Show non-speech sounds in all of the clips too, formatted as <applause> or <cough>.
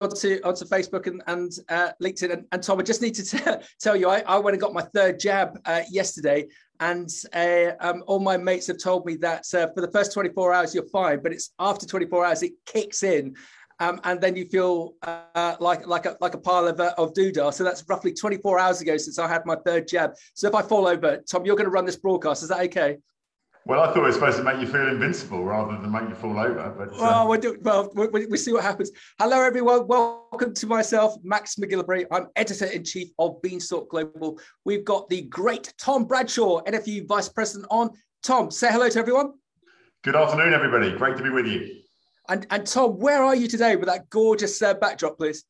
onto onto Facebook and, and uh, LinkedIn. And, and, Tom, I just need to <laughs> t- tell you, I, I went and got my third jab uh, yesterday, and uh, um, all my mates have told me that uh, for the first 24 hours you're fine, but it's after 24 hours it kicks in. Um, and then you feel uh, like like a like a pile of uh, of doodah. So that's roughly 24 hours ago since I had my third jab. So if I fall over, Tom, you're going to run this broadcast. Is that okay? Well, I thought it was supposed to make you feel invincible rather than make you fall over. But uh... well, we well, we, we, see what happens. Hello, everyone. Welcome to myself, Max McGillivray. I'm editor in chief of Beanstalk Global. We've got the great Tom Bradshaw, NFU Vice President, on. Tom, say hello to everyone. Good afternoon, everybody. Great to be with you. And, and Tom, where are you today with that gorgeous uh, backdrop, please?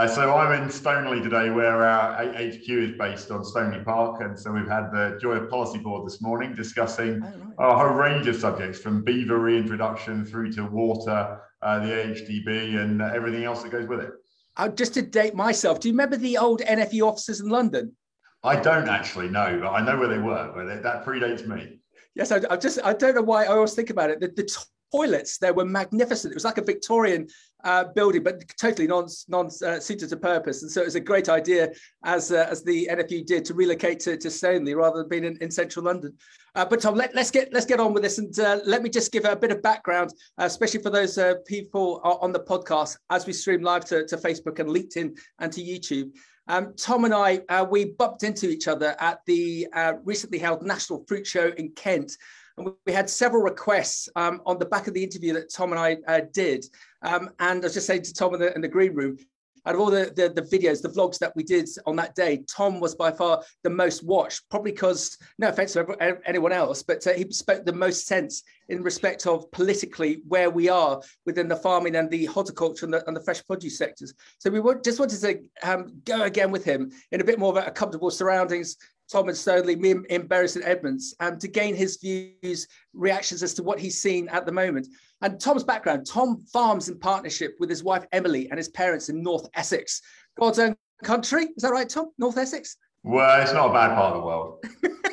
Uh, so I'm in Stoneleigh today, where our HQ is based on Stoneleigh Park, and so we've had the Joy of Policy Board this morning discussing oh, right. a whole range of subjects, from beaver reintroduction through to water, uh, the AHDB, and everything else that goes with it. Uh, just to date myself, do you remember the old NFU offices in London? I don't actually know, but I know where they were, but that predates me. Yes, I, I just I don't know why I always think about it. The, the toilets there were magnificent. It was like a Victorian uh, building, but totally non non uh, suited to purpose. And so it was a great idea, as uh, as the NFU did, to relocate to, to Stoneleigh rather than being in, in central London. Uh, but Tom, let, us get let's get on with this, and uh, let me just give a bit of background, especially for those people on the podcast as we stream live to, to Facebook and LinkedIn and to YouTube. Um, Tom and I, we bumped into each other at the recently held National Fruit Show in Kent. And we had several requests um, on the back of the interview that Tom and I did. Um, and I was just saying to Tom in the, in the green room, out of all the, the, the, videos, the vlogs that we did on that day, Tom was by far the most watched, probably because, no offense to anyone else, but uh, he spoke the most sense in respect of politically where we are within the farming and the horticulture and the, and the fresh produce sectors. So we just wanted to um, go again with him in a bit more of a comfortable surroundings, Thomas Stoneleigh, me in Bury St Edmunds, um, to gain his views, reactions as to what he's seen at the moment. And Tom's background Tom farms in partnership with his wife Emily and his parents in North Essex, God's own country. Is that right, Tom? North Essex? Well, it's not a bad part of the world. <laughs>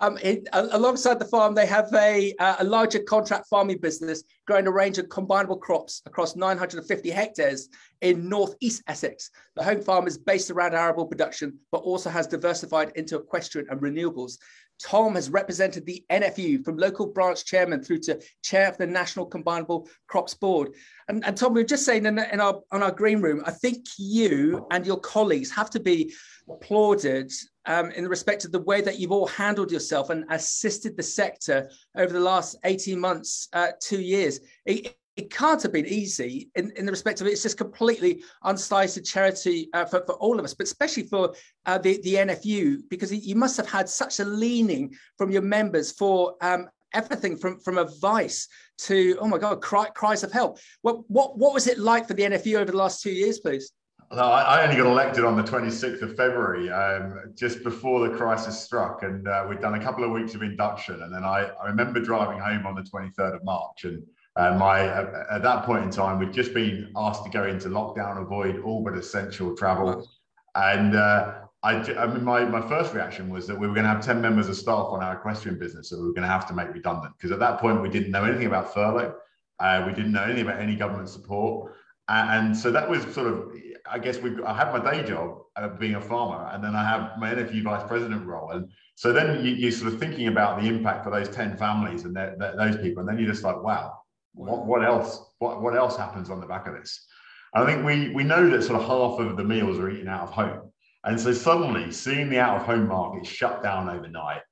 Um, it, alongside the farm, they have a, uh, a larger contract farming business growing a range of combinable crops across 950 hectares in northeast Essex. The home farm is based around arable production, but also has diversified into equestrian and renewables. Tom has represented the NFU from local branch chairman through to chair of the National Combinable Crops Board. And, and Tom, we were just saying in, in our on our green room, I think you and your colleagues have to be applauded um, in respect of the way that you've all handled yourself and assisted the sector over the last 18 months, uh, two years. It, it can't have been easy in, in the respect of it. It's just completely unsliced charity uh, for, for all of us, but especially for uh, the, the NFU, because you must have had such a leaning from your members for um, everything from, from advice to, oh my God, cry, cries of help. What, what, what was it like for the NFU over the last two years, please? No, I only got elected on the 26th of February, um, just before the crisis struck, and uh, we'd done a couple of weeks of induction, and then I, I remember driving home on the 23rd of March, and uh, my at that point in time, we'd just been asked to go into lockdown, avoid all but essential travel, and uh, I, I mean, my, my first reaction was that we were going to have 10 members of staff on our equestrian business that we were going to have to make redundant. Because at that point we didn't know anything about furlough, uh, we didn't know anything about any government support, and so that was sort of I guess we I had my day job of being a farmer, and then I have my NFU vice president role, and so then you, are sort of thinking about the impact for those 10 families and those people, and then you're just like, wow, what, what else? What, what else happens on the back of this? And I think we, we know that sort of half of the meals are eaten out of home. And so suddenly seeing the out of home market shut down overnight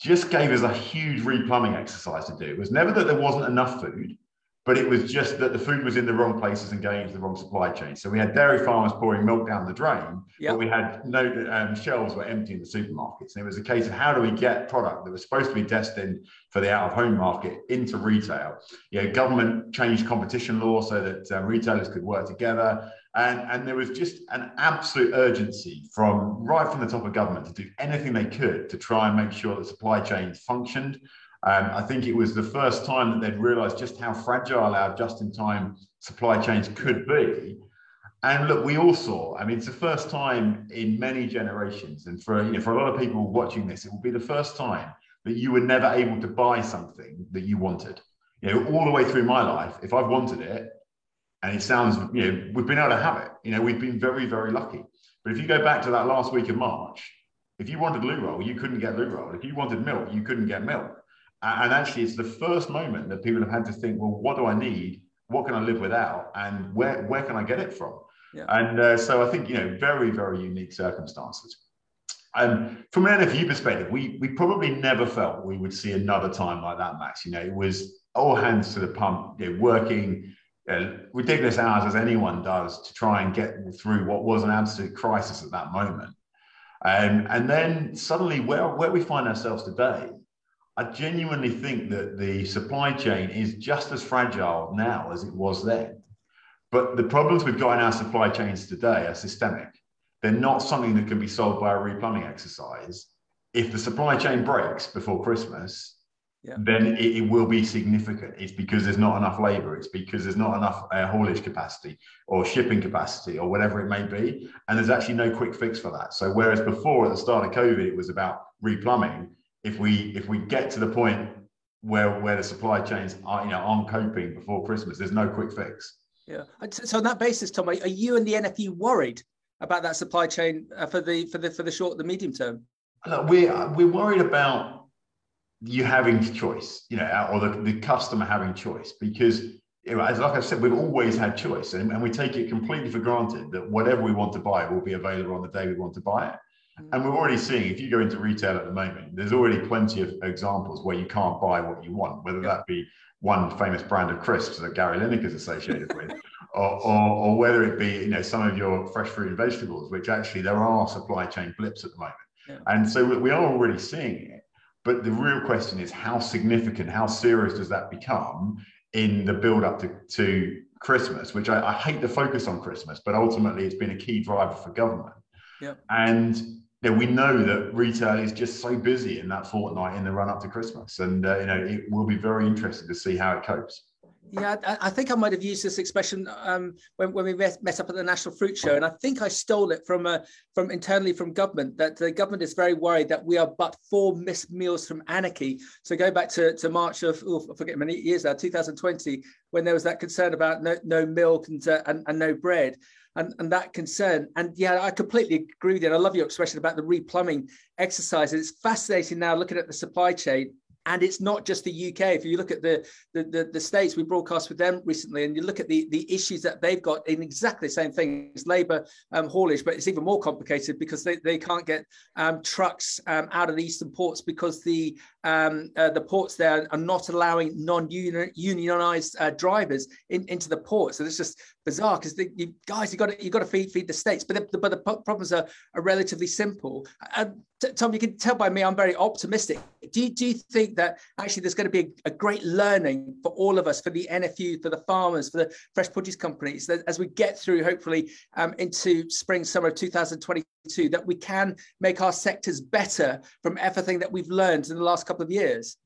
just gave us a huge replumbing exercise to do. It was never that there wasn't enough food but it was just that the food was in the wrong places and going into the wrong supply chain. So we had dairy farmers pouring milk down the drain, yep. but we had no um, shelves were empty in the supermarkets. And it was a case of how do we get product that was supposed to be destined for the out of home market into retail? You know, government changed competition law so that uh, retailers could work together. And, and there was just an absolute urgency from right from the top of government to do anything they could to try and make sure that supply chains functioned um, I think it was the first time that they'd realized just how fragile our just in time supply chains could be. And look, we all saw, I mean, it's the first time in many generations, and for, you know, for a lot of people watching this, it will be the first time that you were never able to buy something that you wanted. You know, all the way through my life, if I've wanted it, And it sounds, you know, we've been able to have it. You know, we've been very, very lucky. But if you go back to that last week of March, if you wanted loo roll, you couldn't get loo roll. If you wanted milk, you couldn't get milk. And actually, it's the first moment that people have had to think, well, what do I need? What can I live without? And where, where can I get it from? Yeah. And uh, so I think, you know, very, very unique circumstances. And from an NFU perspective, we, we probably never felt we would see another time like that, Max. You know, it was all hands to the pump, you know, working uh, ridiculous hours as anyone does to try and get through what was an absolute crisis at that moment. Um, and then suddenly, where, where we find ourselves today, I genuinely think that the supply chain is just as fragile now as it was then. But the problems we've got in our supply chains today are systemic. They're not something that can be solved by a replumbing exercise. If the supply chain breaks before Christmas, yeah. then it, it, will be significant. It's because there's not enough labor. It's because there's not enough uh, haulage capacity or shipping capacity or whatever it may be. And there's actually no quick fix for that. So whereas before at the start of COVID, it was about replumbing. If we if we get to the point where where the supply chains are you know aren't coping before Christmas, there's no quick fix. Yeah. So on that basis, Tom, are you and the NFU worried about that supply chain uh, for the for the for the short the medium term? Look, we're we're worried about you having choice, you know, or the, the customer having choice because you know, as like I said, we've always had choice and, and, we take it completely for granted that whatever we want to buy will be available on the day we want to buy it. And we're already seeing, if you go into retail at the moment, there's already plenty of examples where you can't buy what you want, whether that be one famous brand of crisps that Gary Lineker is associated with, or, or, or, whether it be, you know, some of your fresh fruit and vegetables, which actually there are supply chain blips at the moment. Yeah. And so we are already seeing it. But the real question is how significant, how serious does that become in the build up to, to Christmas, which I, I, hate to focus on Christmas, but ultimately it's been a key driver for government. Yep. And we know that retail is just so busy in that fortnight in the run up to Christmas. And, uh, you know, it will be very interesting to see how it copes. Yeah, I, think I might have used this expression um, when, when we met, met, up at the National Fruit Show, and I think I stole it from uh, from internally from government that the government is very worried that we are but four missed meals from anarchy. So go back to, to March of oh, I forget many years now, 2020, when there was that concern about no, no milk and, uh, and, and no bread. And, and, that concern. And yeah, I completely agree with you. And I love your expression about the replumbing exercise. It's fascinating now looking at the supply chain and it's not just the UK. If you look at the, the, the, the, states, we broadcast with them recently, and you look at the, the issues that they've got in exactly the same thing as labour um, haulage, but it's even more complicated because they, they can't get um, trucks um, out of the eastern ports because the um, uh, the ports there are not allowing non-unionized uh, drivers in, into the port. So it's just bizarre because you guys, you got to you got to feed feed the states, but the, but the problems are, are relatively simple. Uh, Tom, you can tell by me, I'm very optimistic. Do you, do you think that actually there's going to be a, a, great learning for all of us, for the NFU, for the farmers, for the fresh produce companies, as we get through, hopefully, um, into spring, summer of 2022, that we can make our sectors better from everything that we've learned in the last couple of years?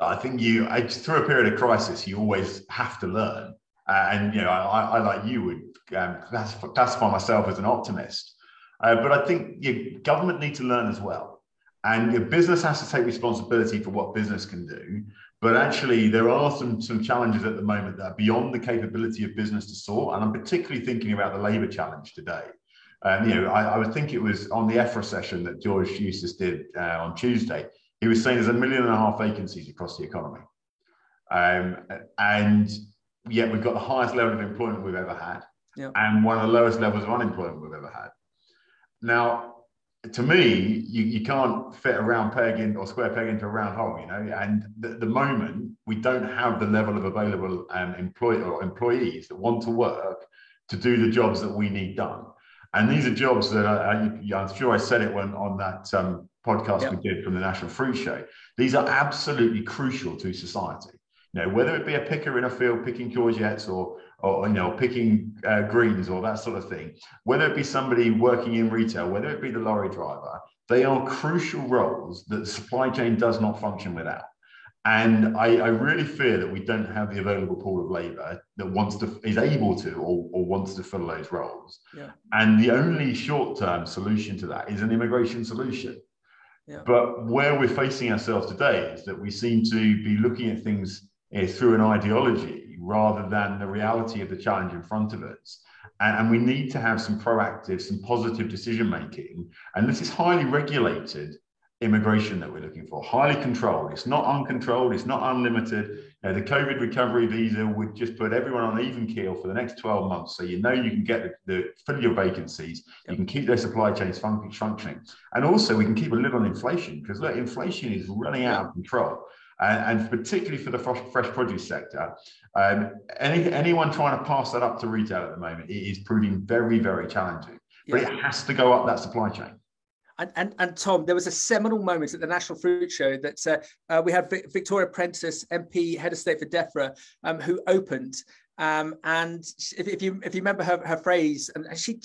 I think you, through a period of crisis, you always have to learn. Uh, and, you know, I, I like you would um, classify myself as an optimist. Uh, but I think your government need to learn as well. And your business has to take responsibility for what business can do. But actually, there are some, some challenges at the moment that are beyond the capability of business to sort. And I'm particularly thinking about the labour challenge today. And you know, I, I, would think it was on the EFRA session that George Eustice did uh, on Tuesday. He was saying there's a million and a half vacancies across the economy. Um, and yet we've got the highest level of employment we've ever had yeah. and one of the lowest levels of unemployment we've ever had. Now, to me, you, you can't fit a round peg in or square peg into a round hole, you know. And at the moment, we don't have the level of available um, employee or employees that want to work to do the jobs that we need done. And these are jobs that I, I'm sure I said it when on that um, podcast yep. we did from the National Fruit Show. These are absolutely crucial to society. You know, whether it be a picker in a field picking courgettes or or you know picking uh, greens or that sort of thing whether it be somebody working in retail whether it be the lorry driver they are crucial roles that the supply chain does not function without and I, I really fear that we don't have the available pool of labor that wants to is able to or, or wants to fill those roles yeah. and the only short-term solution to that is an immigration solution yeah. but where we're facing ourselves today is that we seem to be looking at things uh, through an ideology rather than the reality of the challenge in front of us. And, and we need to have some proactive, some positive decision making. And this is highly regulated immigration that we're looking for, highly controlled. It's not uncontrolled, it's not unlimited. You know, the COVID recovery visa would just put everyone on even keel for the next 12 months. So you know you can get the, the fill your vacancies, you can keep their supply chains fun- functioning. And also we can keep a lid on inflation because look, inflation is running out of control. And, and particularly for the fresh, fresh produce sector, um, any, anyone trying to pass that up to retail at the moment, it is proving very, very challenging. But yeah. it has to go up that supply chain. And, and, and Tom, there was a seminal moment at the National Fruit Show that uh, uh, we had Victoria Prentice, MP, Head of State for DEFRA, um, who opened. Um, and if, if, you if you remember her, her phrase, and she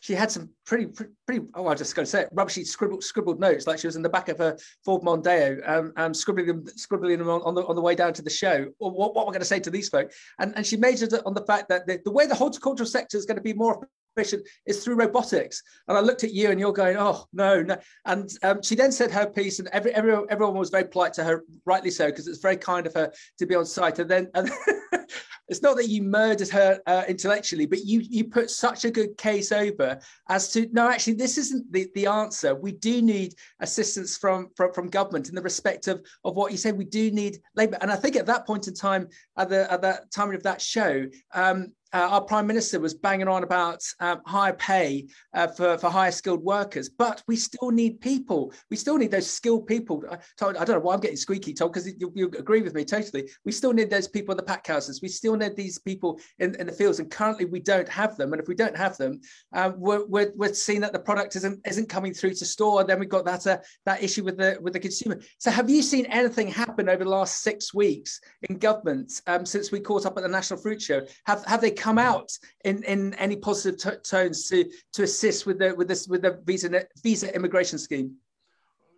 she had some pretty pretty, pretty oh I just going to say it rubbishy scribbled scribbled notes like she was in the back of her Ford Mondeo um, um scribbling them scribbling them on, on, the on the way down to the show what, what we're going to say to these folk and and she majored on the fact that the, the way the horticultural sector is going to be more is through robotics. And I looked at you and you're going, oh, no, no. And um, she then said her piece, and every, everyone, everyone was very polite to her, rightly so, because it's very kind of her to be on site. And then and <laughs> it's not that you murdered her uh, intellectually, but you you put such a good case over as to no, actually, this isn't the, the answer. We do need assistance from, from from government in the respect of of what you say. We do need labour, and I think at that point in time, at the at that time of that show, um, uh, our prime minister was banging on about um, higher pay uh, for, for higher skilled workers, but we still need people. We still need those skilled people. I, I don't know why I'm getting squeaky, Tom, because you, you, agree with me totally. We still need those people in the pack houses. We still need these people in, in the fields, and currently we don't have them. And if we don't have them, uh, we're, we're, we're, seeing that the product isn't isn't coming through to store. And then we've got that uh, that issue with the with the consumer. So, have you seen anything happen over the last six weeks in government um, since we caught up at the National Fruit Show? Have have they come mm. out in, in any positive t- tones to to assist with the with this with the visa visa immigration scheme?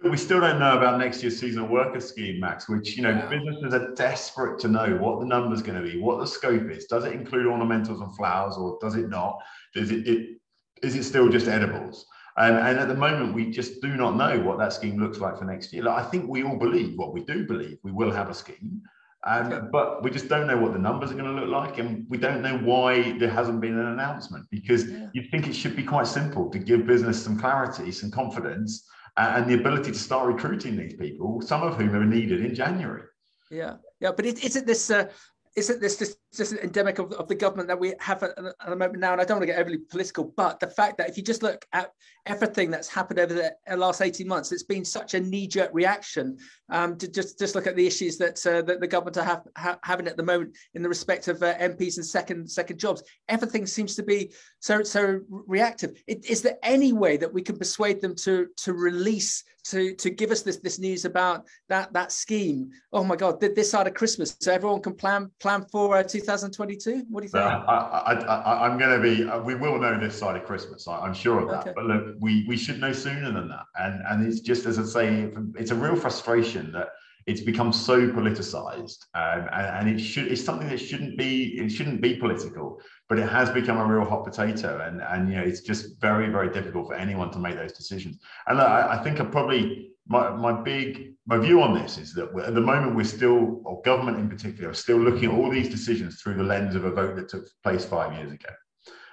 We still don't know about next year's seasonal worker scheme, Max. Which you know, yeah. businesses are desperate to know what the number's going to be, what the scope is. Does it include ornamentals and flowers, or does it not? Is it, it is it still just edibles? And, and, at the moment, we just do not know what that scheme looks like for next year. Like, I think we all believe what we do believe we will have a scheme. Um, but we just don't know what the numbers are going to look like, and we don't know why there hasn't been an announcement. Because yeah. you'd think it should be quite simple to give business some clarity, some confidence, uh, and the ability to start recruiting these people, some of whom are needed in January. Yeah, yeah, but it, isn't this uh, isn't this just, just endemic of, of the government that we have at, at, the moment now? And I don't want to get overly political, but the fact that if you just look at everything that's happened over the last 18 months, it's been such a knee-jerk reaction um, to just, just look at the issues that, uh, that the government are have, ha- having at the moment in the respect of uh, MPs and second second jobs. Everything seems to be so so reactive. It, is there any way that we can persuade them to to release to to give us this this news about that that scheme? Oh my God, this side of Christmas, so everyone can plan plan for uh, 2022. What do you think? Uh, I, am going to be. Uh, we will know this side of Christmas. I, am sure of that. Okay. But look, we we should know sooner than that. And and it's just as I say, it's a real frustration that it's become so politicized um, and, and, it should it's something that shouldn't be it shouldn't be political but it has become a real hot potato and and you know it's just very very difficult for anyone to make those decisions and I, I think I probably my, my big my view on this is that at the moment we're still or government in particular are still looking at all these decisions through the lens of a vote that took place five years ago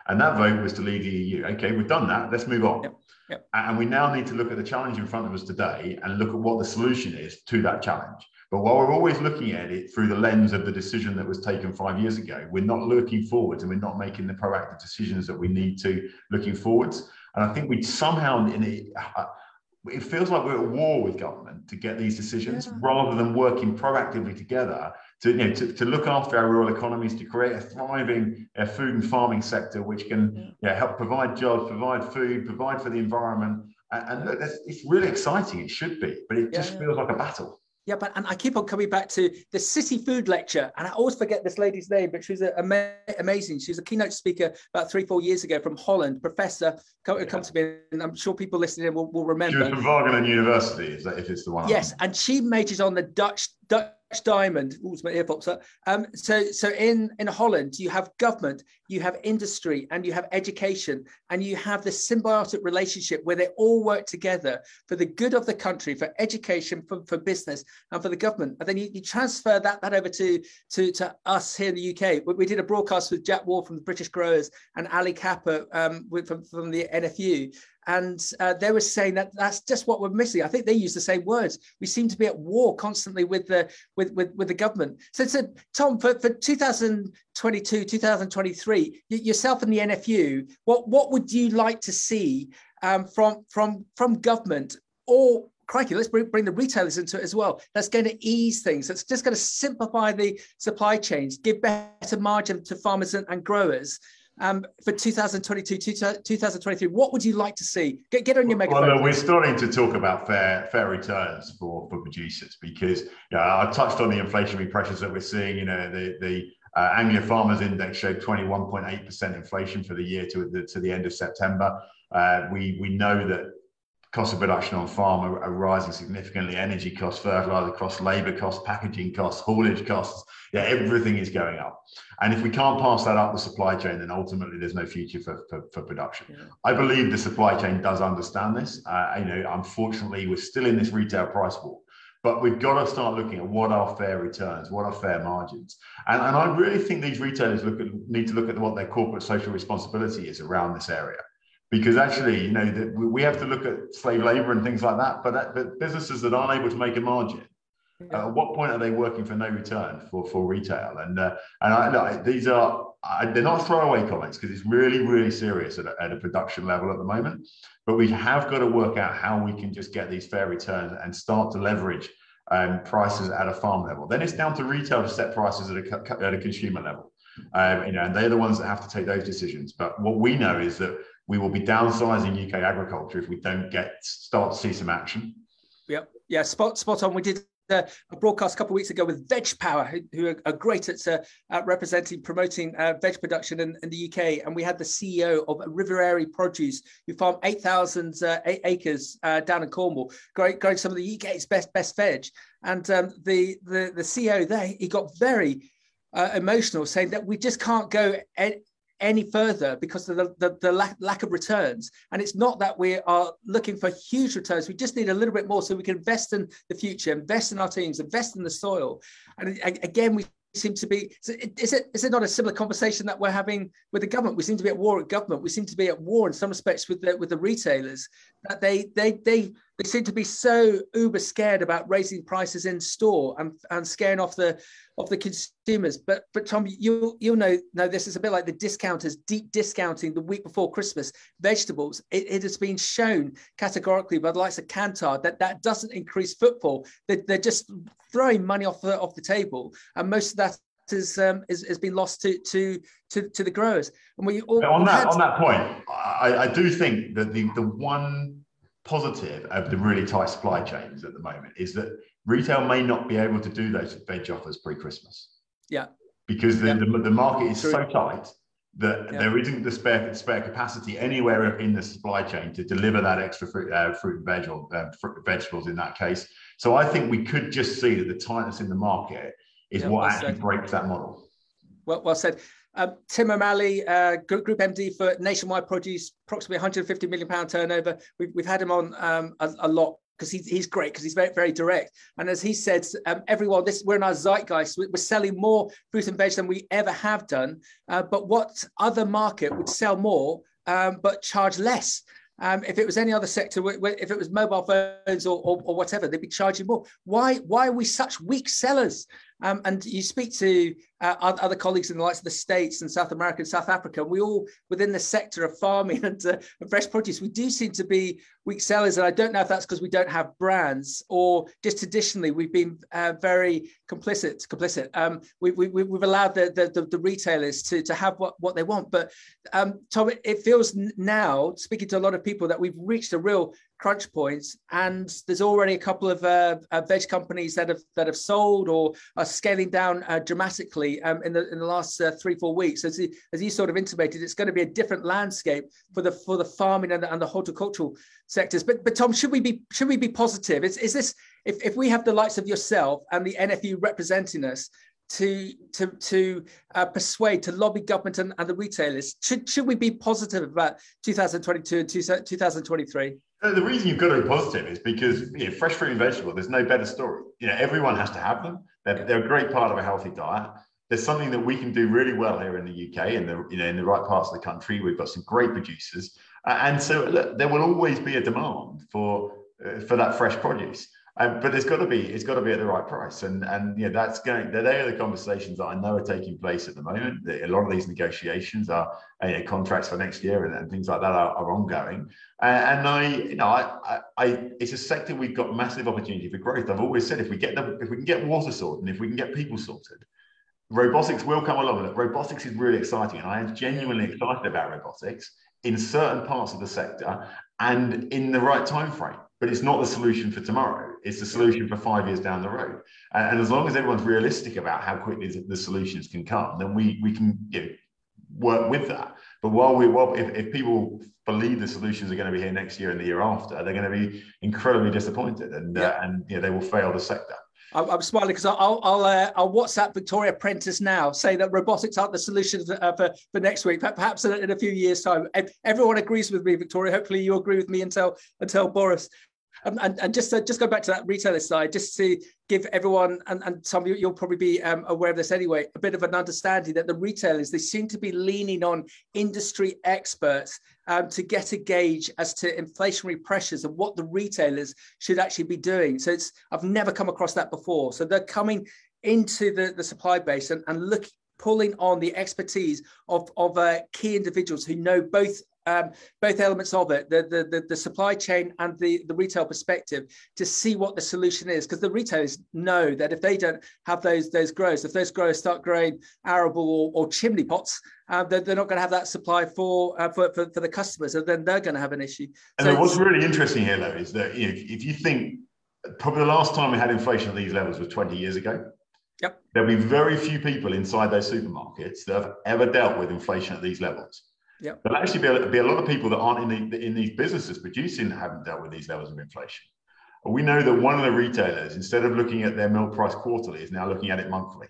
and that vote was to leave the eu okay we've done that let's move on yep. Yep. And we now need to look at the challenge in front of us today and look at what the solution is to that challenge. But while we're always looking at it through the lens of the decision that was taken five years ago, we're not looking forwards and we're not making the proactive decisions that we need to looking forwards. And I think we somehow in it, uh, it feels like we're at war with government to get these decisions yeah. rather than working proactively together to, you know, to, to look after our rural economies, to create a thriving uh, food and farming sector, which can yeah. You know, help provide jobs, provide food, provide for the environment. And, and it's really exciting. It should be, but it just feels like a battle. Yeah, but and I keep on coming back to the City Food Lecture, and I always forget this lady's name, but she's was ama- amazing. She was a keynote speaker about three, four years ago from Holland. Professor, come, yeah. come to me, and I'm sure people listening will, will remember. She was from Wageningen University, is that if it's the one? Yes, and she majored on the Dutch Dutch diamond. Ooh, my ear pops up. Um, so, so in in Holland, you have government, you have industry, and you have education, and you have this symbiotic relationship where they all work together for the good of the country, for education, for, for business, and for the government. And then you, you transfer that that over to to to us here in the UK. We, we did a broadcast with Jack Ward from the British Growers and Ali Capper um, from, from the NFU, and uh, they were saying that that's just what we're missing. I think they use the same words. We seem to be at war constantly with the with with, with the government. So, so Tom, for, for 2022, 2023, yourself and the NFU, what what would you like to see um, from from from government or crikey, let's bring, bring the retailers into it as well. That's going to ease things. That's just going to simplify the supply chains, give better margin to farmers and, and growers, um, for 2022, 2023? What would you like to see? Get, get on your megaphone. Well, we're starting to talk about fair fair returns for, for producers because yeah, I touched on the inflationary pressures that we're seeing. You know, the the uh, Anglia Farmers Index showed 21.8% inflation for the year to the, to the end of September. Uh, we we know that cost of production on farm are, are, rising significantly. Energy costs, fertilizer costs, labor costs, packaging costs, haulage costs. Yeah, everything is going up. And if we can't pass that up the supply chain, then ultimately there's no future for, for, for production. Yeah. I believe the supply chain does understand this. Uh, you know, unfortunately, we're still in this retail price war. But we've got to start looking at what are fair returns, what are fair margins. And, and I really think these retailers look at, need to look at what their corporate social responsibility is around this area because actually, you know, we have to look at slave labor and things like that. But, that, but businesses that aren't able to make a margin, uh, at what point are they working for no return for, for retail? And uh, and I, these are I, they're not throwaway comments because it's really really serious at a, at a production level at the moment. But we have got to work out how we can just get these fair returns and start to leverage um, prices at a farm level. Then it's down to retail to set prices at a, at a consumer level. Um, you know, and they're the ones that have to take those decisions. But what we know is that we will be downsizing UK agriculture if we don't get start to see some action. Yep. Yeah. Spot spot on. We did uh, a broadcast a couple of weeks ago with Veg Power, who, who are, great at, uh, at representing, promoting uh, veg production in, in, the UK. And we had the CEO of Riviera Produce, who farm 8,000 uh, acres uh, down in Cornwall, growing, growing some of the UK's best best veg. And um, the, the, the CEO there, he got very emotional, saying that we just can't go any further because of the, the, the lack, lack, of returns. And it's not that we are looking for huge returns. We just need a little bit more so we can invest in the future, invest in our teams, invest in the soil. And again, we seem to be is it is it not a similar conversation that we're having with the government we seem to be at war with government we seem to be at war in some respects with the with the retailers that they they they they seem to be so uber scared about raising prices in store and, and scaring off the of the consumers. But but Tom, you you'll know know this is a bit like the discounters deep discounting the week before Christmas vegetables. It, it has been shown categorically by the likes of Kantar that that doesn't increase footfall. They're, they're just throwing money off the off the table, and most of that has um, is, has been lost to to to, to the growers. And we all on that on that point, I, I do think that the the one positive of the really tight supply chains at the moment is that retail may not be able to do those veg offers pre-Christmas. Yeah. Because the, yeah. the, the, market is True. so tight that yeah. there isn't the spare spare capacity anywhere in the supply chain to deliver that extra fruit, uh, fruit and veg or uh, fruit, vegetables in that case. So I think we could just see that the tightness in the market is yeah, what well actually said. breaks that model. Well, well said. Um, Tim O'Malley, uh, Group, MD for Nationwide Produce, approximately 150 million pound turnover. We've, we've had him on um, a, a, lot because he's, he's great because he's very very direct. And as he said, um, everyone, this we're in our zeitgeist. We're selling more fruit and veg than we ever have done. Uh, but what other market would sell more um, but charge less? Um, if it was any other sector, if it was mobile phones or, or, or, whatever, they'd be charging more. Why, why are we such weak sellers? Um, and you speak to uh, other colleagues in the likes of the States and South America and South Africa, and we all within the sector of farming <laughs> and, uh, and, fresh produce, we do seem to be weak sellers. And I don't know if that's because we don't have brands or just traditionally we've been uh, very complicit. Complicit. Um, we, have we, allowed the, the, the, retailers to, to have what, what they want. But um, Tom, it, it feels now, speaking to a lot of people, that we've reached a real crunch points and there's already a couple of uh, uh, veg companies that have that have sold or are scaling down uh, dramatically um, in the in the last uh, three four weeks. As you, as you sort of intimated, it's going to be a different landscape for the for the farming and the, and the horticultural sectors. But but Tom, should we be should we be positive? Is is this if if we have the likes of yourself and the NFU representing us? To to to uh, persuade to lobby government and, and the retailers should should we be positive about 2022 and 2023 uh, the reason you've got to be positive is because you know, fresh fruit and vegetable, there's no better story. You know, everyone has to have them. They're, they're a great part of a healthy diet. There's something that we can do really well here in the UK and the you know in the right parts of the country. We've got some great producers, uh, and so look, there will always be a demand for uh, for that fresh produce. Um, but it's got to be it's got to be at the right price, and and you know that's going. They are the conversations that I know are taking place at the moment. A lot of these negotiations are uh, contracts for next year and, and, things like that are, are ongoing. Uh, and I, you know, I, I, I, it's a sector we've got massive opportunity for growth. I've always said if we get the, if we can get water sorted and if we can get people sorted, robotics will come along. Robotics is really exciting, and I am genuinely excited about robotics in certain parts of the sector and in the right time frame but it's not the solution for tomorrow. It's the solution for five years down the road. And, and as long as everyone's realistic about how quickly the solutions can come, then we we can you know, work with that. But while we while if, if people believe the solutions are going to be here next year and the year after, they're going to be incredibly disappointed, and uh, yeah. uh, and you know, they will fail the sector. I'm smiling because I'll I'll, uh, I'll WhatsApp Victoria Prentice now, say that robotics aren't the solution for, uh, for, for next week, perhaps in, in, a few years' time. Everyone agrees with me, Victoria. Hopefully, you agree with me until until Boris. Um, and, and just to, just go back to that retailer side, just to give everyone, and, and some of you, you'll probably be um, aware of this anyway, a bit of an understanding that the retailers, they seem to be leaning on industry experts um, to get a gauge as to inflationary pressures and what the retailers should actually be doing. So it's, I've never come across that before. So they're coming into the, the supply base and, and look, pulling on the expertise of, of uh, key individuals who know both um, both elements of it, the, the, the, the, supply chain and the, the retail perspective, to see what the solution is. Because the retailers know that if they don't have those, those growers, if those growers start growing arable or, or chimney pots, uh, they're, they're, not going to have that supply for, uh, for, for, for, the customers, and then they're going to have an issue. And so what's really interesting here, though, is that you know, if you think probably the last time we had inflation at these levels was 20 years ago. Yep. There'll be very few people inside those supermarkets that have ever dealt with inflation at these levels. Yeah. There'll actually be a, be a lot of people that aren't in, the, in these businesses producing that haven't dealt with these levels of inflation. We know that one of the retailers, instead of looking at their milk price quarterly, is now looking at it monthly.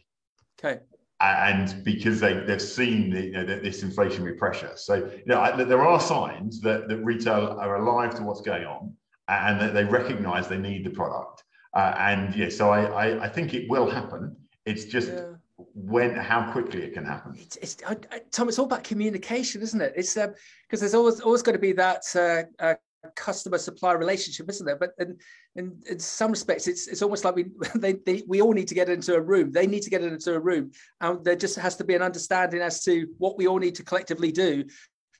Okay. And because they, they've seen the, you know, this inflationary pressure. So, you know, there are signs that, that retail are alive to what's going on and that they recognize they need the product. Uh, and yeah, so I, I, I, think it will happen. It's just yeah when how quickly it can happen. It's, it's I, I, tom it's all about communication isn't it? It's because um, there's always always going to be that uh, uh, customer supply relationship isn't there? But in, in, in some respects it's it's almost like we <laughs> they, they, we all need to get into a room. They need to get into a room and there just has to be an understanding as to what we all need to collectively do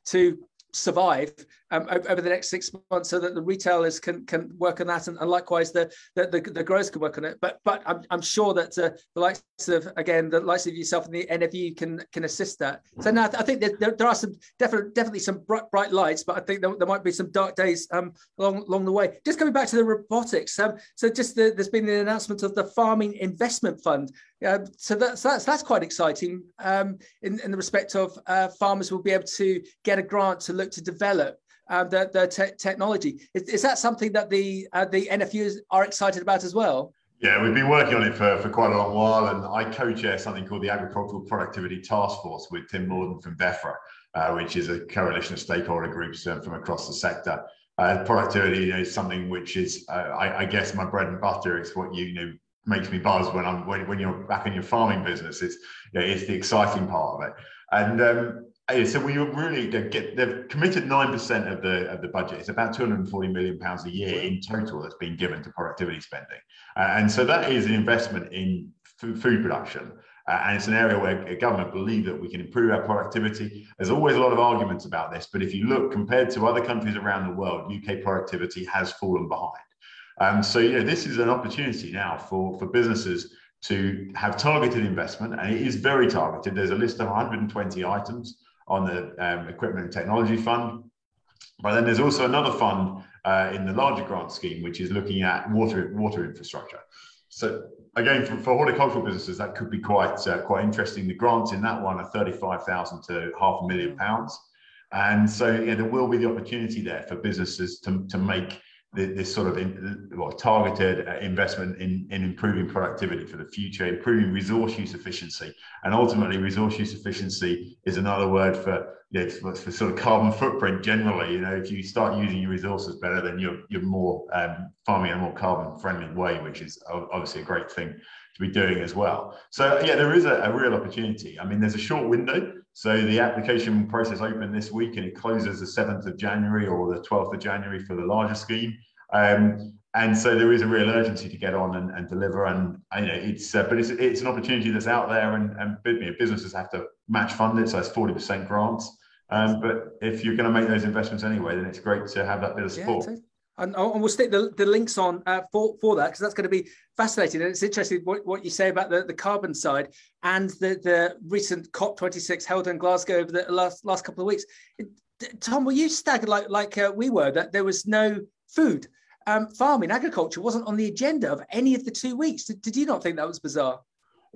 to survive um, over the next six months so that the retailers can can work on that and, and likewise the, the, the the growers can work on it. But but i'm, I'm sure that uh, the likes of again the likes of yourself and the nfu can can assist that. So now i think there, there are some definitely definitely some bright, bright lights but i think there, there might be some dark days um along along the way. Just coming back to the robotics um so just the, there's been the announcement of the farming investment fund uh, so that's, that's that's quite exciting um in, in the respect of uh, farmers will be able to get a grant to look to develop uh, the, the te- technology. Is, is, that something that the uh, the NFUs are excited about as well? Yeah, we've been working on it for, for quite a long while, and I co-chair something called the Agricultural Productivity Task Force with Tim Mordan from DEFRA, uh, which is a coalition of stakeholder groups uh, from across the sector. Uh, productivity is something which is, uh, I, I, guess, my bread and butter. It's what you, you know makes me buzz when I'm when, when you're back in your farming business. It's it's the exciting part of it, and um, so we really get they've committed nine percent of the of the budget. It's about two hundred and forty million pounds a year in total that's been given to productivity spending, uh, and so that is an investment in food, food production. Uh, and it's an area where government believe that we can improve our productivity. There's always a lot of arguments about this, but if you look compared to other countries around the world, UK productivity has fallen behind. Um, so yeah, this is an opportunity now for, for businesses to have targeted investment, and it is very targeted. There's a list of 120 items on the um, Equipment and Technology Fund. But then there's also another fund uh, in the larger grant scheme, which is looking at water, water infrastructure. so again, for, for, horticultural businesses, that could be quite uh, quite interesting. The grants in that one are thirty-five thousand to half a million pounds, and so yeah, there will be the opportunity there for businesses to, to make this sort of in, well, targeted uh, investment in, in improving productivity for the future, improving resource use efficiency, and ultimately resource use efficiency is another word for you know, for, for, sort of carbon footprint generally. You know, if you start using your resources better, then you're you're more um, farming in a more carbon friendly way, which is obviously a great thing to be doing as well. So yeah, there is a, a real opportunity. I mean, there's a short window. So the application process opened this week and it closes the 7th of January or the 12th of January for the larger scheme. Um, and so there is a real urgency to get on and, and deliver. And you know, it's uh, but it's it's an opportunity that's out there, and and businesses have to match fund it, so it's forty percent grants. Um, but if you're going to make those investments anyway, then it's great to have that bit of support. Yeah, and, and, we'll stick the, the links on uh, for, for that because that's going to be fascinating. And it's interesting what, what you say about the, the carbon side and the, the recent COP26 held in Glasgow over the last last couple of weeks. Tom, were you staggered like like uh, we were that there was no food? Um, farming, agriculture wasn't on the agenda of any of the two weeks. Did, did you not think that was bizarre?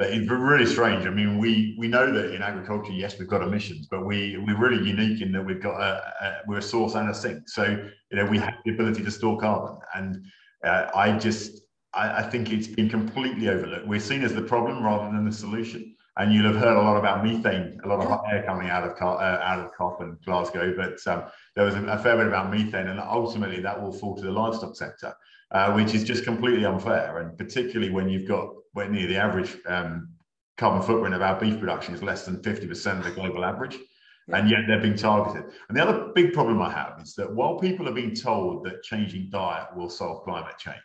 It's really strange. I mean, we we know that in agriculture, yes, we've got emissions, but we we're really unique in that we've got a, a we're a source and a sink. So you know, we have the ability to store carbon, and uh, I just I, I, think it's been completely overlooked. We're seen as the problem rather than the solution. And you'll have heard a lot about methane, a lot of hot air coming out of uh, out of COP and Glasgow, but um, there was a, a fair bit about methane, and ultimately that will fall to the livestock sector, uh, which is just completely unfair. And particularly when you've got when near the average um, carbon footprint of our beef production is less than 50% of the global average. Yeah. And yet they're being targeted. And the other big problem I have is that while people are being told that changing diet will solve climate change,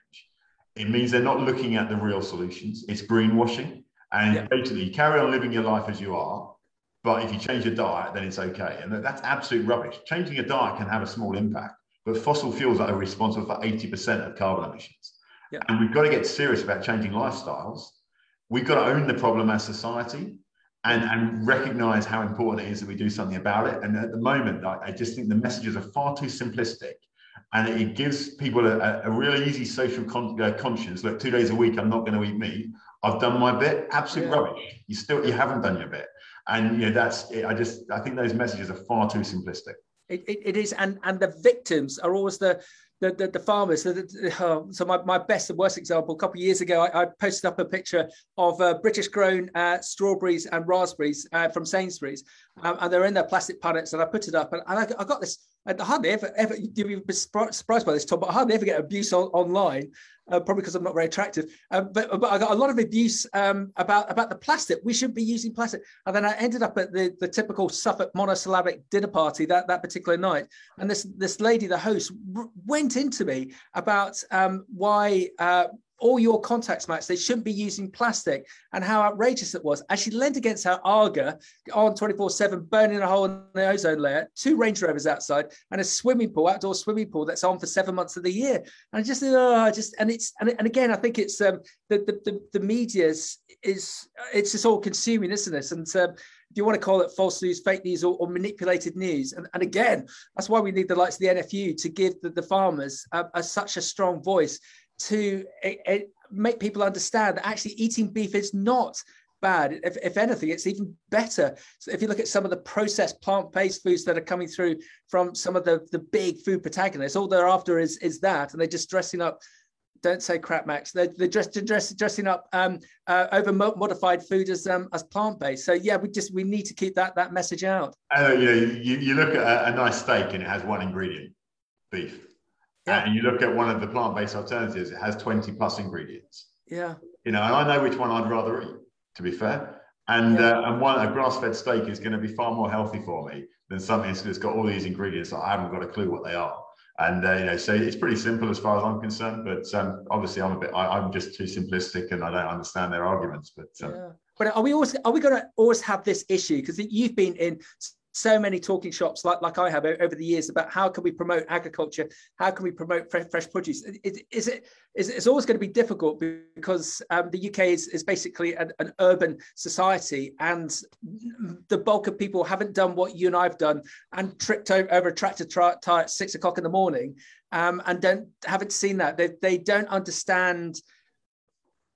it means they're not looking at the real solutions. It's greenwashing. And yeah. basically, you carry on living your life as you are, but if you change your diet, then it's okay. And that's absolute rubbish. Changing a diet can have a small impact, but fossil fuels are responsible for 80% of carbon emissions. Yeah. And we've got to get serious about changing lifestyles. We've got to own the problem as society and, and recognize how important it is that we do something about it. And at the moment, I, I just think the messages are far too simplistic and it gives people a, a really easy social con- uh, conscience. Look, two days a week, I'm not going to eat meat. I've done my bit. Absolute yeah. rubbish. You still, you haven't done your bit. And you know, that's, I just, I think those messages are far too simplistic. It, it, it is, and and the victims are always the the, the, the farmers. So, the, oh, so my, my best and worst example, a couple of years ago, I, I posted up a picture of uh, British grown uh, strawberries and raspberries uh, from Sainsbury's. Um, and they're in their plastic punnets. And I put it up and, and I, I, got this. I hardly ever, ever, you'd be surprised by this, Tom, but I hardly ever get abuse on, online uh, probably because I'm not very attractive. Um, but, but I got a lot of abuse um, about about the plastic. We shouldn't be using plastic. And then I ended up at the, the typical Suffolk monosyllabic dinner party that, that particular night. And this this lady, the host, went into me about um, why uh, all your contacts, Max, they shouldn't be using plastic and how outrageous it was. As she leaned against her Aga on 24 7, burning a hole in the ozone layer, two Range Rovers outside, and a swimming pool, outdoor swimming pool that's on for seven months of the year. And I just, oh, just, and it's, and, and again, I think it's um, the, the, the, the media's is, it's just all consuming, isn't it? And um, if you want to call it false news, fake news, or, or manipulated news. And, and, again, that's why we need the likes of the NFU to give the, the farmers a, a, such a strong voice to uh, make people understand that actually eating beef is not bad. If, if, anything, it's even better. So if you look at some of the processed plant-based foods that are coming through from some of the, the big food protagonists, all they're after is, is that, and they're just dressing up. Don't say crap, Max. They're, they're just dress, dressing up um, uh, over modified food as um, as plant based. So yeah, we just we need to keep that that message out. Uh, you you, you look at a, a nice steak and it has one ingredient, beef yeah. and you look at one of the plant-based alternatives, it has 20 plus ingredients. Yeah. You know, and I know which one I'd rather eat, to be fair. And yeah. uh, and one a grass-fed steak is going to be far more healthy for me than something that's got all these ingredients that I haven't got a clue what they are. And uh, you know, so it's pretty simple as far as I'm concerned. But um, obviously, I'm a bit, I, am just too simplistic, and I don't understand their arguments. But um, yeah. But are we always are we going to always have this issue? Because you've been in so many talking shops like, like I have over the years about how can we promote agriculture, how can we promote fresh, fresh produce. Is, is it is it's always going to be difficult because um, the UK is, is basically an, an, urban society and the bulk of people haven't done what you and I've done and tripped over, over a tractor tire at six o'clock in the morning um, and don't haven't seen that. They, they don't understand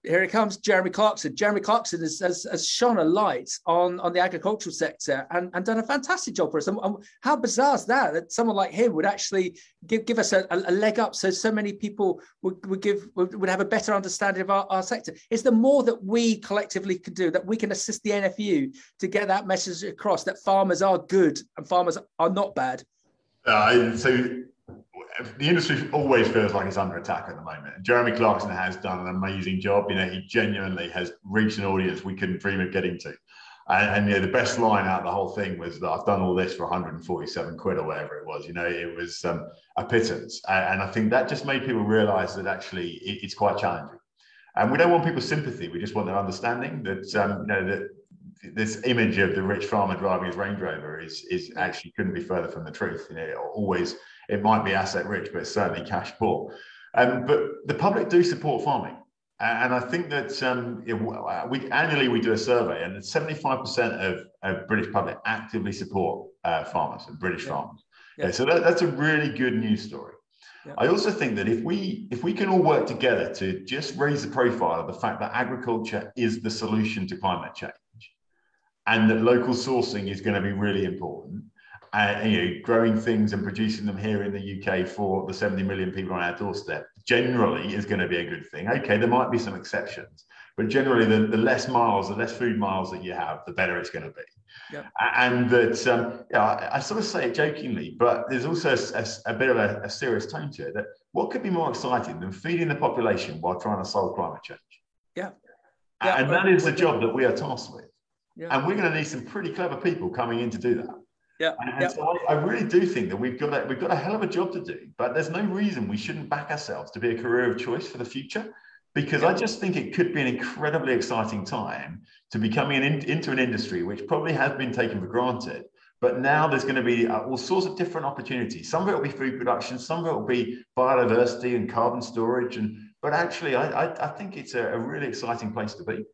here he comes, Jeremy Clarkson. Jeremy Clarkson has, has, has shone a light on, on the agricultural sector and, and done a fantastic job for us. And, and how bizarre is that, that someone like him would actually give, give us a, a leg up so so many people would, would give would, would have a better understanding of our, our sector. It's the more that we collectively can do, that we can assist the NFU to get that message across that farmers are good and farmers are not bad. Uh, so the industry always feels like it's under attack at the moment. Jeremy Clarkson has done an amazing job. You know, he genuinely has reached an audience we couldn't dream of getting to. And, and you know, the best line out of the whole thing was that I've done all this for 147 quid or whatever it was. You know, it was um, a pittance. And, and, I think that just made people realize that actually it, it's quite challenging. And we don't want people's sympathy. We just want their understanding that, um, you know, that this image of the rich farmer driving his Range Rover is is actually couldn't be further from the truth. You know, always it might be asset rich, but it's certainly cash poor. Um, but the public do support farming. And I think that um, we annually we do a survey, and 75% of, of British public actively support uh, farmers and British yeah. farmers. Yeah. Yeah, so that, that's a really good news story. I also think that if we if we can all work together to just raise the profile of the fact that agriculture is the solution to climate change, and that local sourcing is going to be really important, uh, you know, growing things and producing them here in the UK for the 70 million people on our doorstep generally is going to be a good thing. Okay, there might be some exceptions, but generally, the, the less miles, the less food miles that you have, the better it's going to be. Yep. And that, um, yeah, I, I, sort of say it jokingly, but there's also a, a, a bit of a, a, serious tone to it. That what could be more exciting than feeding the population while trying to solve climate change? Yeah. yeah and that is the job that we are tasked with. Yeah. And we're going to need some pretty clever people coming in to do that. Yeah. And, and so I, I, really do think that we've got a, we've got a hell of a job to do, but there's no reason we shouldn't back ourselves to be a career of choice for the future, because I just think it could be an incredibly exciting time to be coming in, into an industry which probably has been taken for granted. But now there's going to be uh, all sorts of different opportunities. Some of it will be food production, some of it will be biodiversity and carbon storage. And but actually, I, I, I think it's a, a really exciting place to be.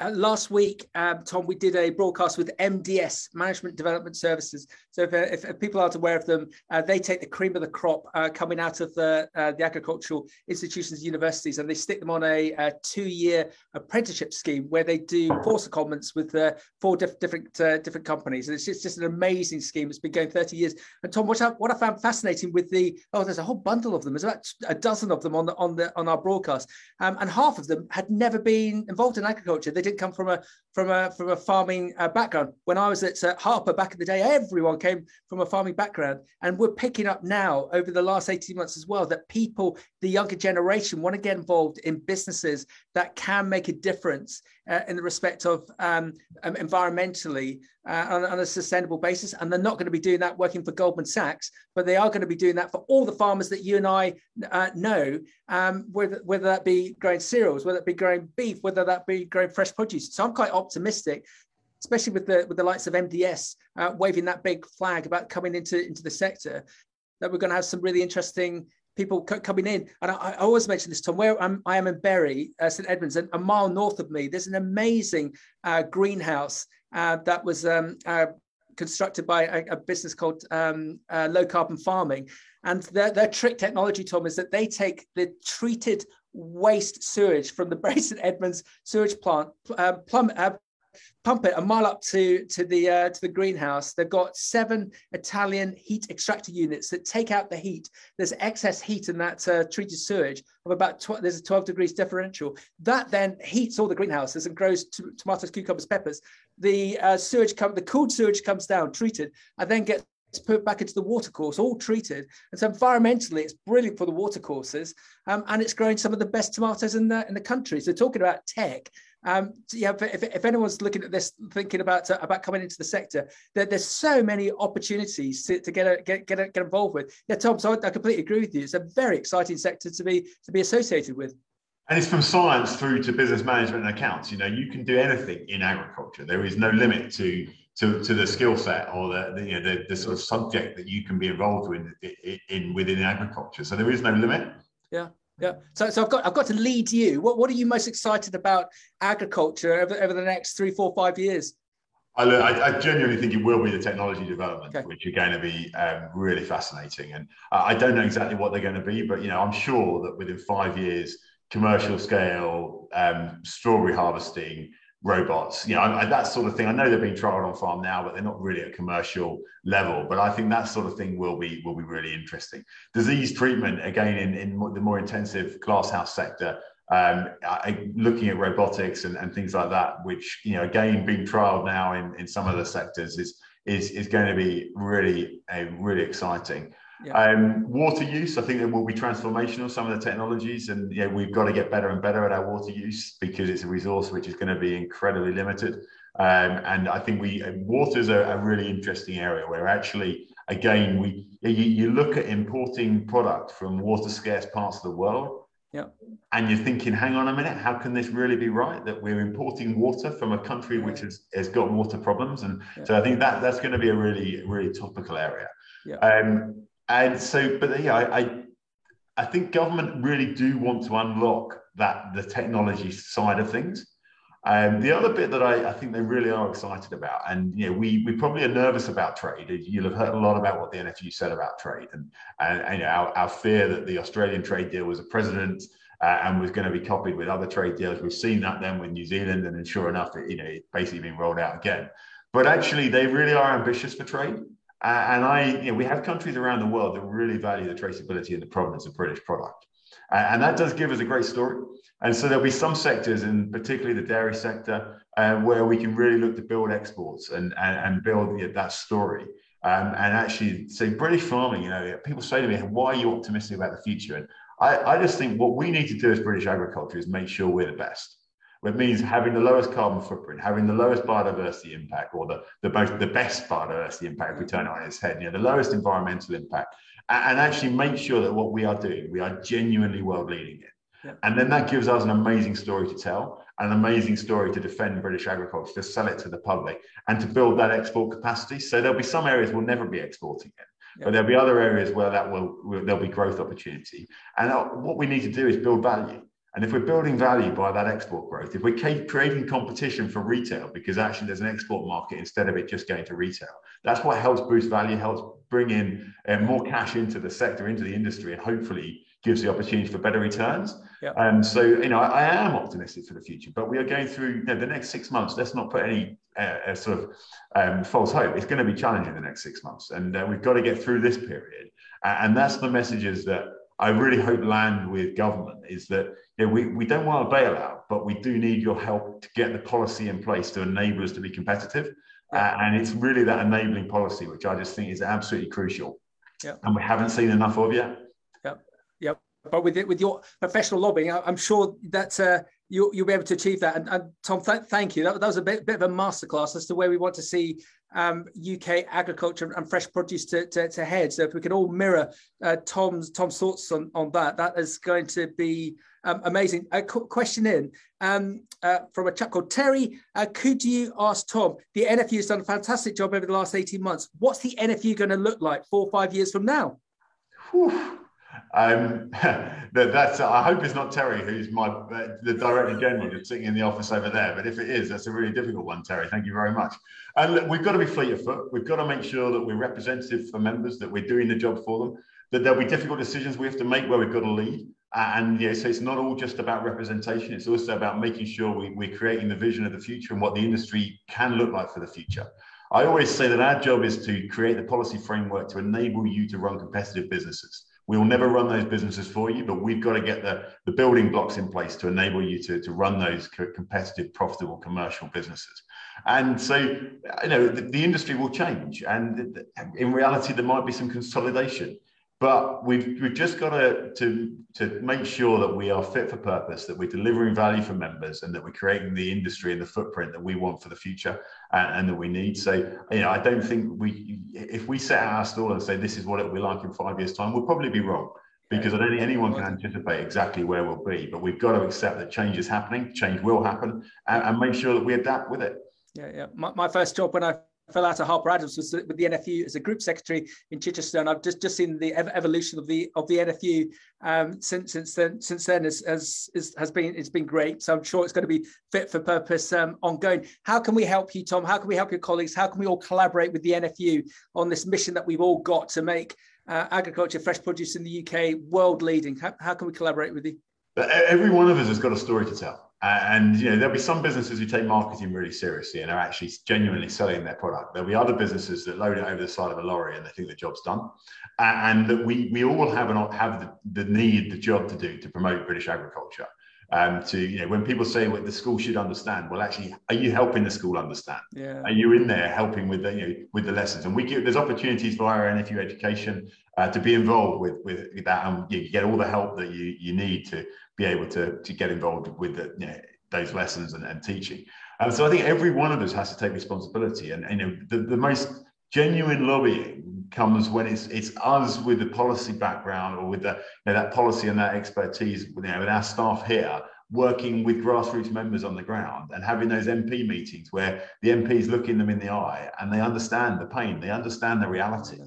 Uh, last week, um, Tom, we did a broadcast with MDS, Management Development Services. So if, uh, if, if people aren't aware of them, uh, they take the cream of the crop uh, coming out of the, uh, the agricultural institutions, universities, and they stick them on a, a two-year apprenticeship scheme where they do four secondments with uh, four diff- different different companies. And it's just, just an amazing scheme. It's been going 30 years. And Tom, what I, what I found fascinating with the oh, there's a whole bundle of them. There's about a dozen of them on the on the on our broadcast, um, and half of them had never been involved in agriculture. They didn't come from a from a from a farming uh, background. When I was at uh, Harper back in the day, everyone came from a farming background, and we're picking up now over the last eighteen months as well that people, the younger generation, want to get involved in businesses that can make a difference uh, in the respect of um, um, environmentally uh, on, on, a sustainable basis. And they're not going to be doing that working for Goldman Sachs, but they are going to be doing that for all the farmers that you and I uh, know, um, whether, whether that be growing cereals, whether it be growing beef, whether that be growing fresh produce. So I'm quite optimistic especially with the with the likes of MDS uh, waving that big flag about coming into into the sector, that we're going to have some really interesting people coming in. And I, I, always mention this, Tom, where I'm, I am in Bury, uh, St Edmunds, and a mile north of me, there's an amazing uh, greenhouse uh, that was um, uh, constructed by a, a business called um, uh, Low Carbon Farming. And their, their trick technology, Tom, is that they take the treated waste sewage from the <laughs> Bury St Edmunds sewage plant, uh, plum, pump it a mile up to to the uh, to the greenhouse. They've got seven Italian heat extractor units that take out the heat. There's excess heat in that uh, treated sewage of about tw- there's a 12 degrees differential. That then heats all the greenhouses and grows t- tomatoes, cucumbers, peppers. The uh, sewage come the cooled sewage comes down, treated, and then gets put back into the watercourse, all treated. And so environmentally, it's brilliant for the watercourses, um, and it's growing some of the best tomatoes in the in the country. So talking about tech, um, yeah, if, if, anyone's looking at this, thinking about uh, about coming into the sector, there, there's so many opportunities to, to get, a, get get a, get involved with. Yeah, Tom. So I, I, completely agree with you. It's a very exciting sector to be to be associated with. And it's from science through to business management and accounts. You know, you can do anything in agriculture. There is no limit to to, to the skill set or the, the, you know, the, the sort of subject that you can be involved in, in, in within agriculture. So there is no limit. Yeah. Yeah. So, so I've got I've got to lead you. What what are you most excited about agriculture over, over the next three, four, five years? I, I, genuinely think it will be the technology development, okay. which are going to be um, really fascinating. And I don't know exactly what they're going to be, but you know, I'm sure that within five years, commercial scale um, strawberry harvesting robots. You know, I, I, that sort of thing. I know they're being trialed on farm now, but they're not really at commercial level. But I think that sort of thing will be will be really interesting. Disease treatment again in, in the more intensive glasshouse sector. Um, I, looking at robotics and, and things like that, which you know again being trialed now in, in some of the sectors is is is going to be really a really exciting. Yeah. Um, water use, I think it will be transformational. Some of the technologies, and yeah, we've got to get better and better at our water use because it's a resource which is going to be incredibly limited. Um, and I think we uh, water is a, a, really interesting area where actually, again, we you, you look at importing product from water scarce parts of the world. Yeah. And you're thinking, hang on a minute, how can this really be right that we're importing water from a country which has, has got water problems? And yeah. so I think that that's going to be a really, really topical area. Yeah. Um, and so, but yeah, I, I, I think government really do want to unlock that the technology side of things. Um, the other bit that I, I, think they really are excited about, and you know, we we probably are nervous about trade. You'll have heard a lot about what the NFU said about trade, and and, and you know, our, our fear that the Australian trade deal was a precedent uh, and was going to be copied with other trade deals. We've seen that then with New Zealand, and then sure enough, it, you know, it's basically being rolled out again. But actually, they really are ambitious for trade. Uh, and I, you know, we have countries around the world that really value the traceability and the provenance of British product. Uh, and that does give us a great story. And so there'll be some sectors, and particularly the dairy sector, uh, where we can really look to build exports and, and, and build you know, that story. Um, and actually, say British farming, you know, people say to me, why are you optimistic about the future? And I, I just think what we need to do as British agriculture is make sure we're the best. It means having the lowest carbon footprint, having the lowest biodiversity impact, or the, the most the best biodiversity impact if we turn it on its head, you know, the lowest environmental impact, and, and actually make sure that what we are doing, we are genuinely world leading it. Yeah. And then that gives us an amazing story to tell, an amazing story to defend British agriculture, to sell it to the public, and to build that export capacity. So there'll be some areas we'll never be exporting it. But there'll be other areas where that will, will, there'll be growth opportunity. And uh, what we need to do is build value. And if we're building value by that export growth, if we're creating competition for retail, because actually there's an export market instead of it just going to retail, that's what helps boost value, helps bring in uh, more cash into the sector, into the industry, and hopefully gives the opportunity for better returns. Yep. Um, so, you know, I, I, am optimistic for the future, but we are going through you know, the next six months. Let's not put any uh, sort of um, false hope. It's going to be challenging the next six months, and uh, we've got to get through this period. And that's the messages that I really hope land with government is that you know, we, we don't want a bailout, but we do need your help to get the policy in place to enable us to be competitive. Uh, and it's really that enabling policy, which I just think is absolutely crucial. Yep. And we haven't seen enough of yet. Yep. Yep. But with it, with your professional lobbying, I'm sure that uh, you'll, you'll be able to achieve that. And, and Tom, th- thank you. That, that was a bit, bit of a masterclass as to where we want to see um, UK agriculture and fresh produce to, to, to, head. So if we can all mirror uh, Tom's Tom's thoughts on, on that, that is going to be um, amazing. A question in um, uh, from a chap called Terry. Uh, could you ask Tom, the NFU has done a fantastic job over the last 18 months. What's the NFU going to look like four or five years from now? Whew. Um, <laughs> that, that's I hope it's not Terry, who's my uh, the director general that's sitting in the office over there. But if it is, that's a really difficult one, Terry. Thank you very much. And look, we've got to be fleet of foot. We've got to make sure that we're representative for members, that we're doing the job for them. That there'll be difficult decisions we have to make where we've got to lead. And yeah, so it's not all just about representation. It's also about making sure we, we're creating the vision of the future and what the industry can look like for the future. I always say that our job is to create the policy framework to enable you to run competitive businesses. We will never run those businesses for you, but we've got to get the, the building blocks in place to enable you to, to run those competitive, profitable commercial businesses. And so, you know, the, the industry will change. And in reality, there might be some consolidation. But we've, we've just got to, to, to make sure that we are fit for purpose, that we're delivering value for members, and that we're creating the industry and the footprint that we want for the future and, and that we need. So, you know, I don't think we, if we set our stall and say this is what it will be like in five years' time, we'll probably be wrong because I don't think anyone can anticipate exactly where we'll be. But we've got to accept that change is happening, change will happen, and, and make sure that we adapt with it. Yeah, yeah. My, my first job when I fell out of Harper Adams was with the NFU as a group secretary in Chichester, and I've just just seen the evolution of the of the NFU um, since since then. Since then, has, has has been it's been great. So I'm sure it's going to be fit for purpose um, ongoing. How can we help you, Tom? How can we help your colleagues? How can we all collaborate with the NFU on this mission that we've all got to make uh, agriculture, fresh produce in the UK world leading? How, how can we collaborate with you? every one of us has got a story to tell. And you know, there'll be some businesses who take marketing really seriously and are actually genuinely selling their product. There'll be other businesses that load it over the side of a lorry and they think the job's done. And that we we all have an have the, the need, the job to do to promote British agriculture. Um, to you know, when people say what the school should understand, well, actually, are you helping the school understand? Yeah. Are you in there helping with the you know with the lessons? And we give there's opportunities via NFU education uh, to be involved with with that, and you get all the help that you you need to be able to, to get involved with the, you know, those lessons and, and teaching. And so I think every one of us has to take responsibility. And, and you know, the, the most genuine lobbying comes when it's it's us with the policy background or with the, you know, that policy and that expertise you know, with our staff here working with grassroots members on the ground and having those MP meetings where the MPs looking them in the eye and they understand the pain, they understand the reality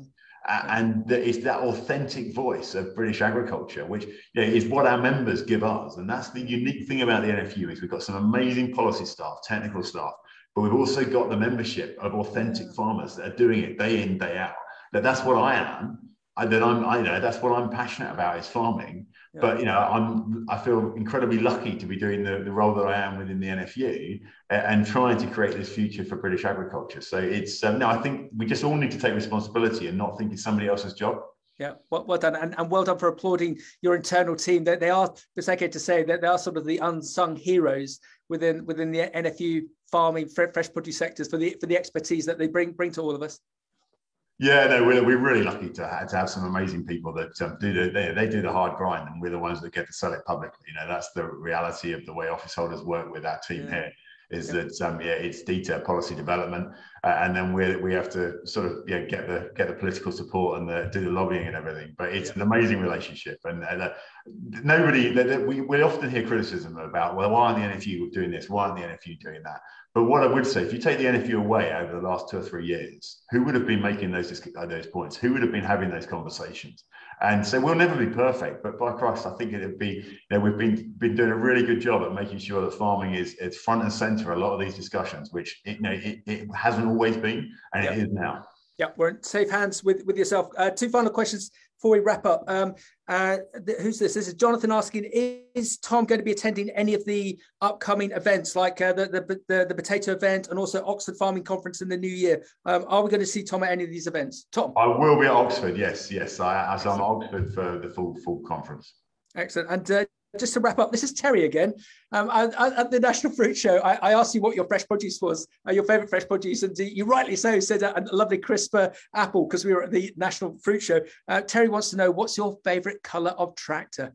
and it's that authentic voice of British agriculture, which you know, is what our members give us. And that's the unique thing about the NFU is we've got some amazing policy staff, technical staff, but we've also got the membership of authentic farmers that are doing it day in, day out. That that's what I am. I, that I'm, I you know, that's what I'm passionate about is farming. But you know, I'm I feel incredibly lucky to be doing the, the role that I am within the NFU and, trying to create this future for British agriculture. So it's um, no, I think we just all need to take responsibility and not think it's somebody else's job. Yeah, well, well done, and, and well done for applauding your internal team. That they, they are, it's okay to say that they are sort of the unsung heroes within within the NFU farming fresh produce sectors for the for the expertise that they bring bring to all of us. Yeah, no, we're, we're really lucky to have, to have some amazing people that um, do the they, they do the hard grind, and we're the ones that get to sell it publicly. You know, that's the reality of the way office holders work with our team yeah. here. Is yeah. that um, yeah, it's detailed policy development, uh, and then we we have to sort of yeah get the get the political support and the, do the lobbying and everything. But it's yeah. an amazing relationship, and uh, nobody we we often hear criticism about well why aren't the NFU doing this, why aren't the NFU doing that? But what I would say, if you take the NFU away over the last two or three years, who would have been making those uh, those points? Who would have been having those conversations? And so we'll never be perfect, but by Christ, I think it'd be. You know, we've been been doing a really good job at making sure that farming is it's front and center a lot of these discussions, which it, you know it, it hasn't always been, and it is now. Yeah, we're in safe hands with with yourself. Uh, two final questions before we wrap up, um, uh, who's this? This is Jonathan asking: Is Tom going to be attending any of the upcoming events, like uh, the, the, the the potato event and also Oxford Farming Conference in the new year? Um, are we going to see Tom at any of these events? Tom, I will be at Oxford. Yes, yes, I, as I'm at Oxford for the full full conference. Excellent. And uh, just to wrap up, this is Terry again. Um, at the National Fruit Show, I, I, asked you what your fresh produce was, uh, your favorite fresh produce, and you rightly so said a, a lovely crisper apple because we were at the National Fruit Show. Uh, Terry wants to know what's your favorite color of tractor?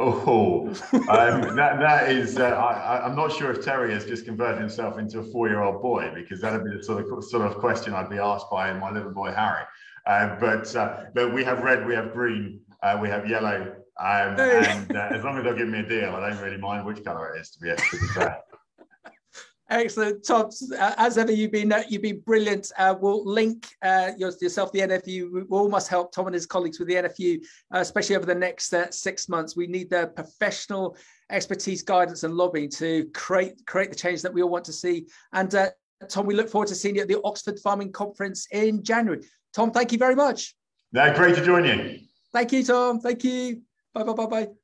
Oh, um, <laughs> that, that is, uh, I, am not sure if Terry has just converted himself into a four year old boy because that'd be the sort of, sort of question I'd be asked by my little boy Harry. Uh, but, uh, but we have red, we have green, uh, we have yellow, um, and uh, as long as they'll give me a deal, I don't really mind which colour it is. To be, to be fair. Excellent, Tom. As ever, you've been uh, you've been brilliant. Uh, we'll link uh, yourself the NFU. We all must help Tom and his colleagues with the NFU, uh, especially over the next uh, six months. We need their professional expertise, guidance, and lobbying to create create the change that we all want to see. And uh, Tom, we look forward to seeing you at the Oxford Farming Conference in January. Tom, thank you very much. No, great to join you. Thank you, Tom. Thank you. 拜拜拜拜。